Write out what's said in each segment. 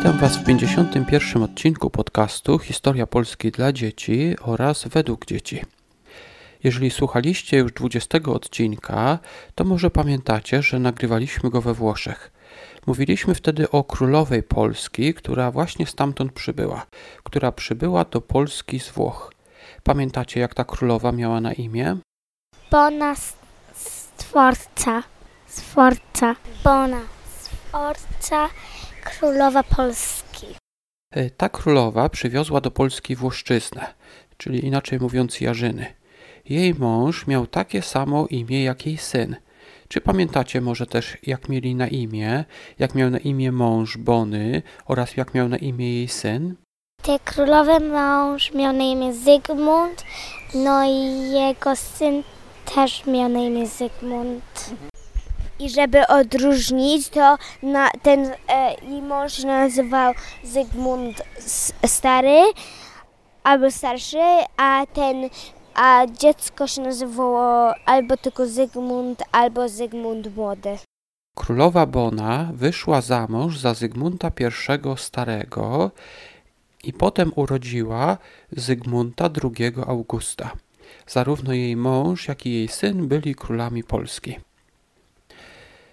Witam Was w 51. odcinku podcastu Historia Polski dla dzieci oraz według dzieci. Jeżeli słuchaliście już 20 odcinka, to może pamiętacie, że nagrywaliśmy go we Włoszech. Mówiliśmy wtedy o królowej Polski, która właśnie stamtąd przybyła, która przybyła do Polski z Włoch. Pamiętacie, jak ta królowa miała na imię? Bona Stworca. Stworca. Bona Stworca. Królowa Polski. E, ta królowa przywiozła do Polski Włoszczyznę, czyli inaczej mówiąc Jarzyny. Jej mąż miał takie samo imię jak jej syn. Czy pamiętacie może też, jak mieli na imię, jak miał na imię mąż Bony oraz jak miał na imię jej syn? Tej królowy mąż miał na imię Zygmunt, no i jego syn też miał na imię Zygmunt. I żeby odróżnić, to na, ten e, i mąż nazywał Zygmunt Stary albo Starszy, a ten a dziecko się nazywało albo tylko Zygmunt, albo Zygmunt Młody. Królowa Bona wyszła za mąż za Zygmunta I Starego i potem urodziła Zygmunta II Augusta. Zarówno jej mąż, jak i jej syn byli królami Polski.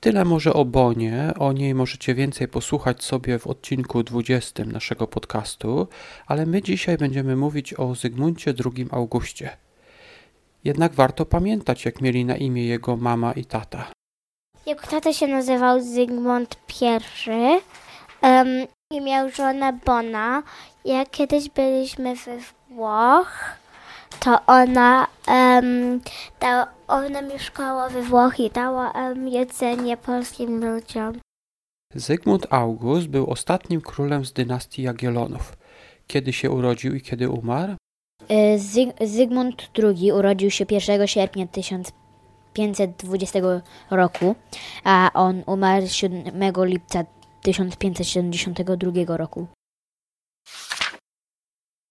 Tyle może o Bonie, o niej możecie więcej posłuchać sobie w odcinku 20 naszego podcastu, ale my dzisiaj będziemy mówić o Zygmuncie II Augustie. Jednak warto pamiętać, jak mieli na imię jego mama i tata. Jego tata się nazywał Zygmunt I em, i miał żonę Bona. Jak kiedyś byliśmy we Włoch, to ona, dała, ona mieszkała we Włoch i dała em, jedzenie polskim ludziom. Zygmunt August był ostatnim królem z dynastii Jagiellonów. Kiedy się urodził i kiedy umarł? E, Zyg- Zygmunt II urodził się 1 sierpnia 1520 roku, a on umarł 7 lipca 1572 roku.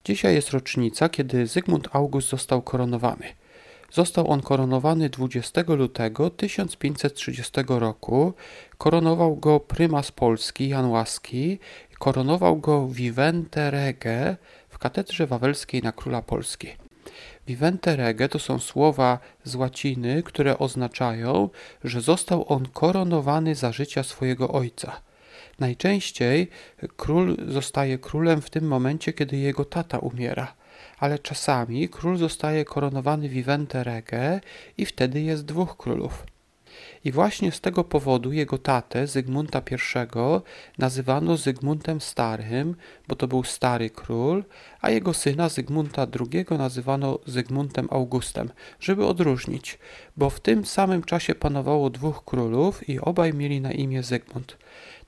Dzisiaj jest rocznica, kiedy Zygmunt August został koronowany. Został on koronowany 20 lutego 1530 roku. Koronował go prymas Polski Jan Łaski. Koronował go Vivente Rege w katedrze wawelskiej na króla Polski. Vivente Rege to są słowa z łaciny, które oznaczają, że został on koronowany za życia swojego ojca. Najczęściej król zostaje królem w tym momencie, kiedy jego tata umiera, ale czasami król zostaje koronowany vivente rege i wtedy jest dwóch królów. I właśnie z tego powodu jego tatę, Zygmunta I, nazywano Zygmuntem Starym, bo to był stary król, a jego syna Zygmunta II nazywano Zygmuntem Augustem, żeby odróżnić, bo w tym samym czasie panowało dwóch królów i obaj mieli na imię Zygmunt.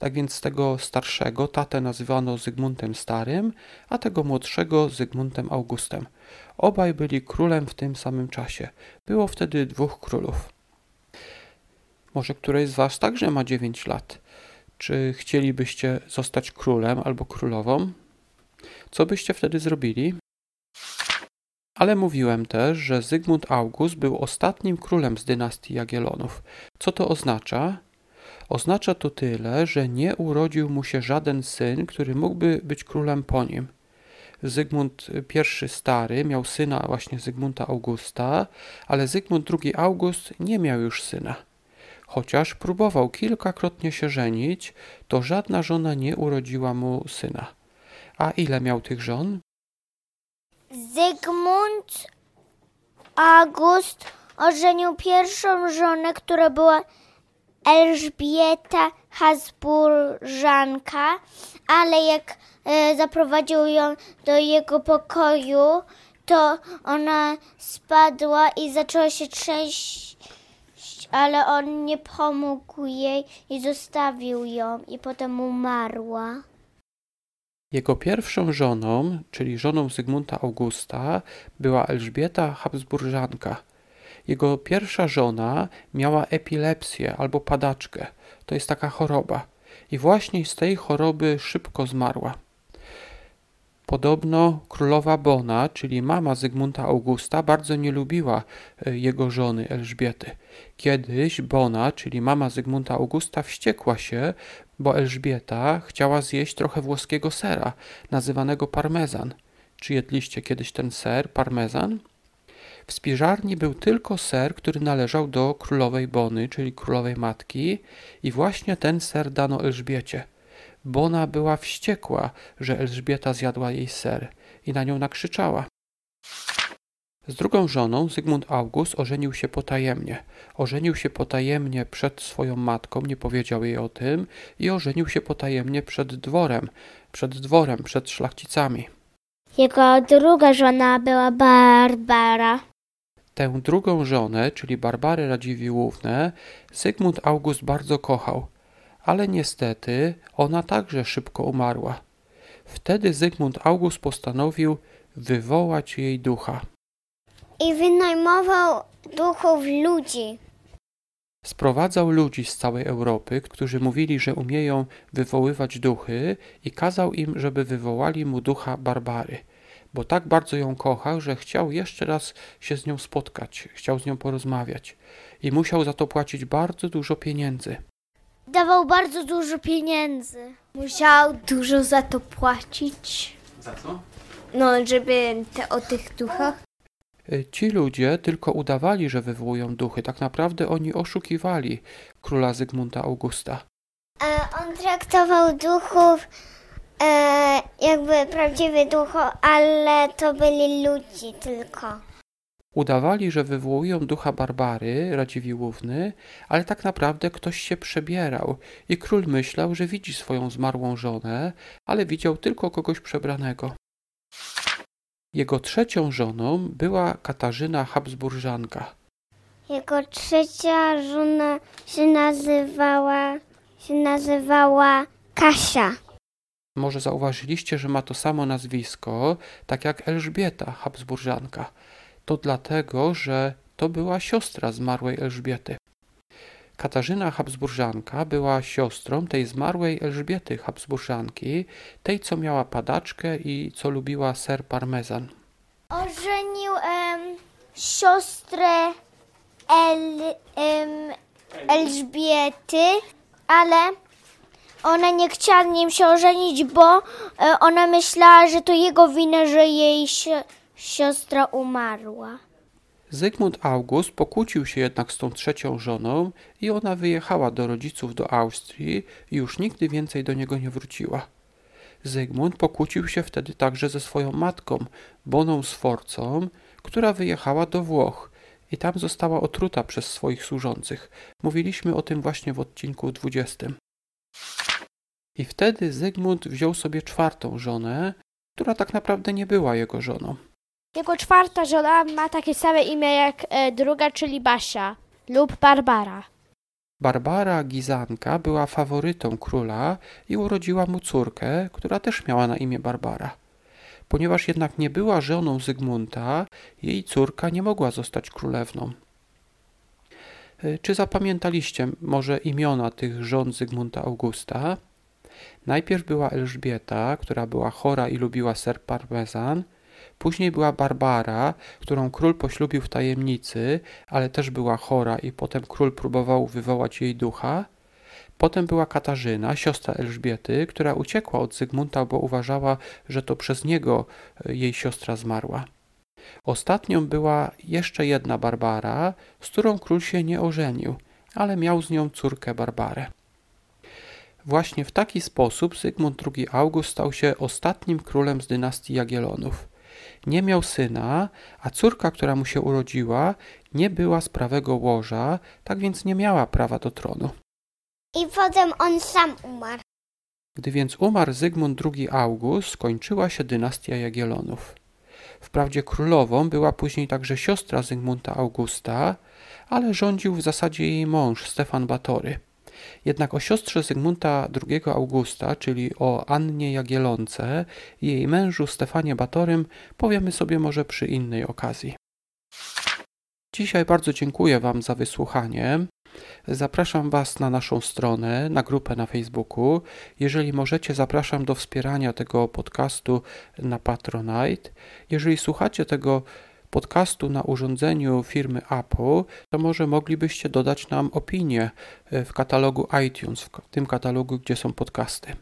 Tak więc tego starszego tatę nazywano Zygmuntem Starym, a tego młodszego Zygmuntem Augustem. Obaj byli królem w tym samym czasie. Było wtedy dwóch królów. Może któreś z Was także ma 9 lat. Czy chcielibyście zostać królem albo królową? Co byście wtedy zrobili? Ale mówiłem też, że Zygmunt August był ostatnim królem z dynastii Jagiellonów. Co to oznacza? Oznacza to tyle, że nie urodził mu się żaden syn, który mógłby być królem po nim. Zygmunt I Stary miał syna właśnie Zygmunta Augusta, ale Zygmunt II August nie miał już syna. Chociaż próbował kilkakrotnie się żenić, to żadna żona nie urodziła mu syna. A ile miał tych żon? Zygmunt August ożenił pierwszą żonę, która była Elżbieta Habsburżanka, ale jak e, zaprowadził ją do jego pokoju, to ona spadła i zaczęła się trzęść, ale on nie pomógł jej i zostawił ją i potem umarła. Jego pierwszą żoną, czyli żoną Zygmunta Augusta, była Elżbieta Habsburżanka. Jego pierwsza żona miała epilepsję albo padaczkę. To jest taka choroba. I właśnie z tej choroby szybko zmarła. Podobno królowa Bona, czyli mama Zygmunta Augusta, bardzo nie lubiła e, jego żony Elżbiety. Kiedyś Bona, czyli mama Zygmunta Augusta, wściekła się, bo Elżbieta chciała zjeść trochę włoskiego sera, nazywanego parmezan. Czy jedliście kiedyś ten ser, parmezan? W spiżarni był tylko ser, który należał do królowej Bony, czyli królowej matki, i właśnie ten ser dano Elżbiecie. Bona była wściekła, że Elżbieta zjadła jej ser i na nią nakrzyczała. Z drugą żoną Zygmunt August ożenił się potajemnie. Ożenił się potajemnie przed swoją matką, nie powiedział jej o tym, i ożenił się potajemnie przed dworem, przed dworem, przed szlachcicami. Jego druga żona była Barbara. Tę drugą żonę, czyli Barbarę Radziwiłłównę, Zygmunt August bardzo kochał, ale niestety ona także szybko umarła. Wtedy Zygmunt August postanowił wywołać jej ducha. I wynajmował duchów ludzi. Sprowadzał ludzi z całej Europy, którzy mówili, że umieją wywoływać duchy, i kazał im, żeby wywołali mu ducha Barbary, bo tak bardzo ją kochał, że chciał jeszcze raz się z nią spotkać, chciał z nią porozmawiać i musiał za to płacić bardzo dużo pieniędzy. Dawał bardzo dużo pieniędzy. Musiał dużo za to płacić. Za co? No, żeby te, o tych duchach. Y, Ci ludzie tylko udawali, że wywołują duchy. Tak naprawdę oni oszukiwali króla Zygmunta Augusta. E, on traktował duchów e, jakby prawdziwe ducho, ale to byli ludzi tylko. Udawali, że wywołują ducha Barbary, Radziwiłłówny, ale tak naprawdę ktoś się przebierał i król myślał, że widzi swoją zmarłą żonę, ale widział tylko kogoś przebranego. Jego trzecią żoną była Katarzyna Habsburżanka. Jego trzecia żona się nazywała, się nazywała Kasia. Może zauważyliście, że ma to samo nazwisko, tak jak Elżbieta Habsburżanka. To dlatego, że to była siostra zmarłej Elżbiety. Katarzyna Habsburżanka była siostrą tej zmarłej Elżbiety Habsburżanki, tej co miała padaczkę i co lubiła ser parmezan. Ożenił em, siostrę El, Elżbiety, ale ona nie chciała nim się ożenić, bo e, ona myślała, że to jego wina, że jej si- siostra umarła. Zygmunt August pokłócił się jednak z tą trzecią żoną i ona wyjechała do rodziców do Austrii i już nigdy więcej do niego nie wróciła. Zygmunt pokłócił się wtedy także ze swoją matką, Boną Sforcą, która wyjechała do Włoch i tam została otruta przez swoich służących. Mówiliśmy o tym właśnie w odcinku 20. I wtedy Zygmunt wziął sobie czwartą żonę, która tak naprawdę nie była jego żoną. Jego czwarta żona ma takie same imię jak e, druga, czyli Basia lub Barbara. Barbara Gizanka była faworytą króla i urodziła mu córkę, która też miała na imię Barbara. Ponieważ jednak nie była żoną Zygmunta, jej córka nie mogła zostać królewną. E, Czy zapamiętaliście może imiona tych żon Zygmunta Augusta? Najpierw była Elżbieta, która była chora i lubiła ser parmezan. Później była Barbara, którą król poślubił w tajemnicy, ale też była chora i potem król próbował wywołać jej ducha. Potem była Katarzyna, siostra Elżbiety, która uciekła od Zygmunta, bo uważała, że to przez niego e, jej siostra zmarła. Ostatnią była jeszcze jedna Barbara, z którą król się nie ożenił, ale miał z nią córkę Barbarę. Właśnie w taki sposób Zygmunt II August stał się ostatnim królem z dynastii Jagiellonów. Nie miał syna, a córka, która mu się urodziła, nie była z prawego łoża, tak więc nie miała prawa do tronu. I potem on sam umarł. Gdy więc umarł Zygmunt II August, skończyła się dynastia Jagiellonów. Wprawdzie królową była później także siostra Zygmunta Augusta, ale rządził w zasadzie jej mąż Stefan Batory. Jednak o siostrze Zygmunta II Augusta, czyli o Annie Jagiellonce i jej mężu Stefanie Batorym powiemy sobie może przy innej okazji. Dzisiaj bardzo dziękuję Wam za wysłuchanie. Zapraszam Was na naszą stronę, na grupę na Facebooku. Jeżeli możecie, zapraszam do wspierania tego podcastu na Patronite. Jeżeli słuchacie tego podcastu na urządzeniu firmy Apple, to może moglibyście dodać nam opinię e, w katalogu iTunes, w tym katalogu, gdzie są podcasty.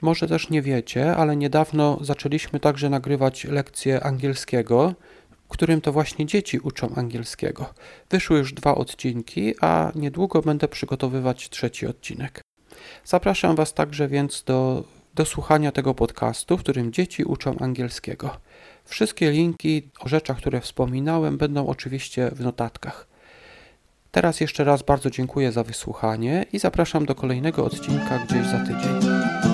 Może też nie wiecie, ale niedawno zaczęliśmy także nagrywać lekcje angielskiego, którym to właśnie dzieci uczą angielskiego. Wyszły już dwa odcinki, a niedługo będę przygotowywać trzeci odcinek. Zapraszam Was także więc do, do słuchania tego podcastu, w którym dzieci uczą angielskiego. Wszystkie linki o rzeczach, które wspominałem, będą oczywiście w notatkach. Teraz jeszcze raz bardzo dziękuję za wysłuchanie i zapraszam do kolejnego odcinka gdzieś za tydzień.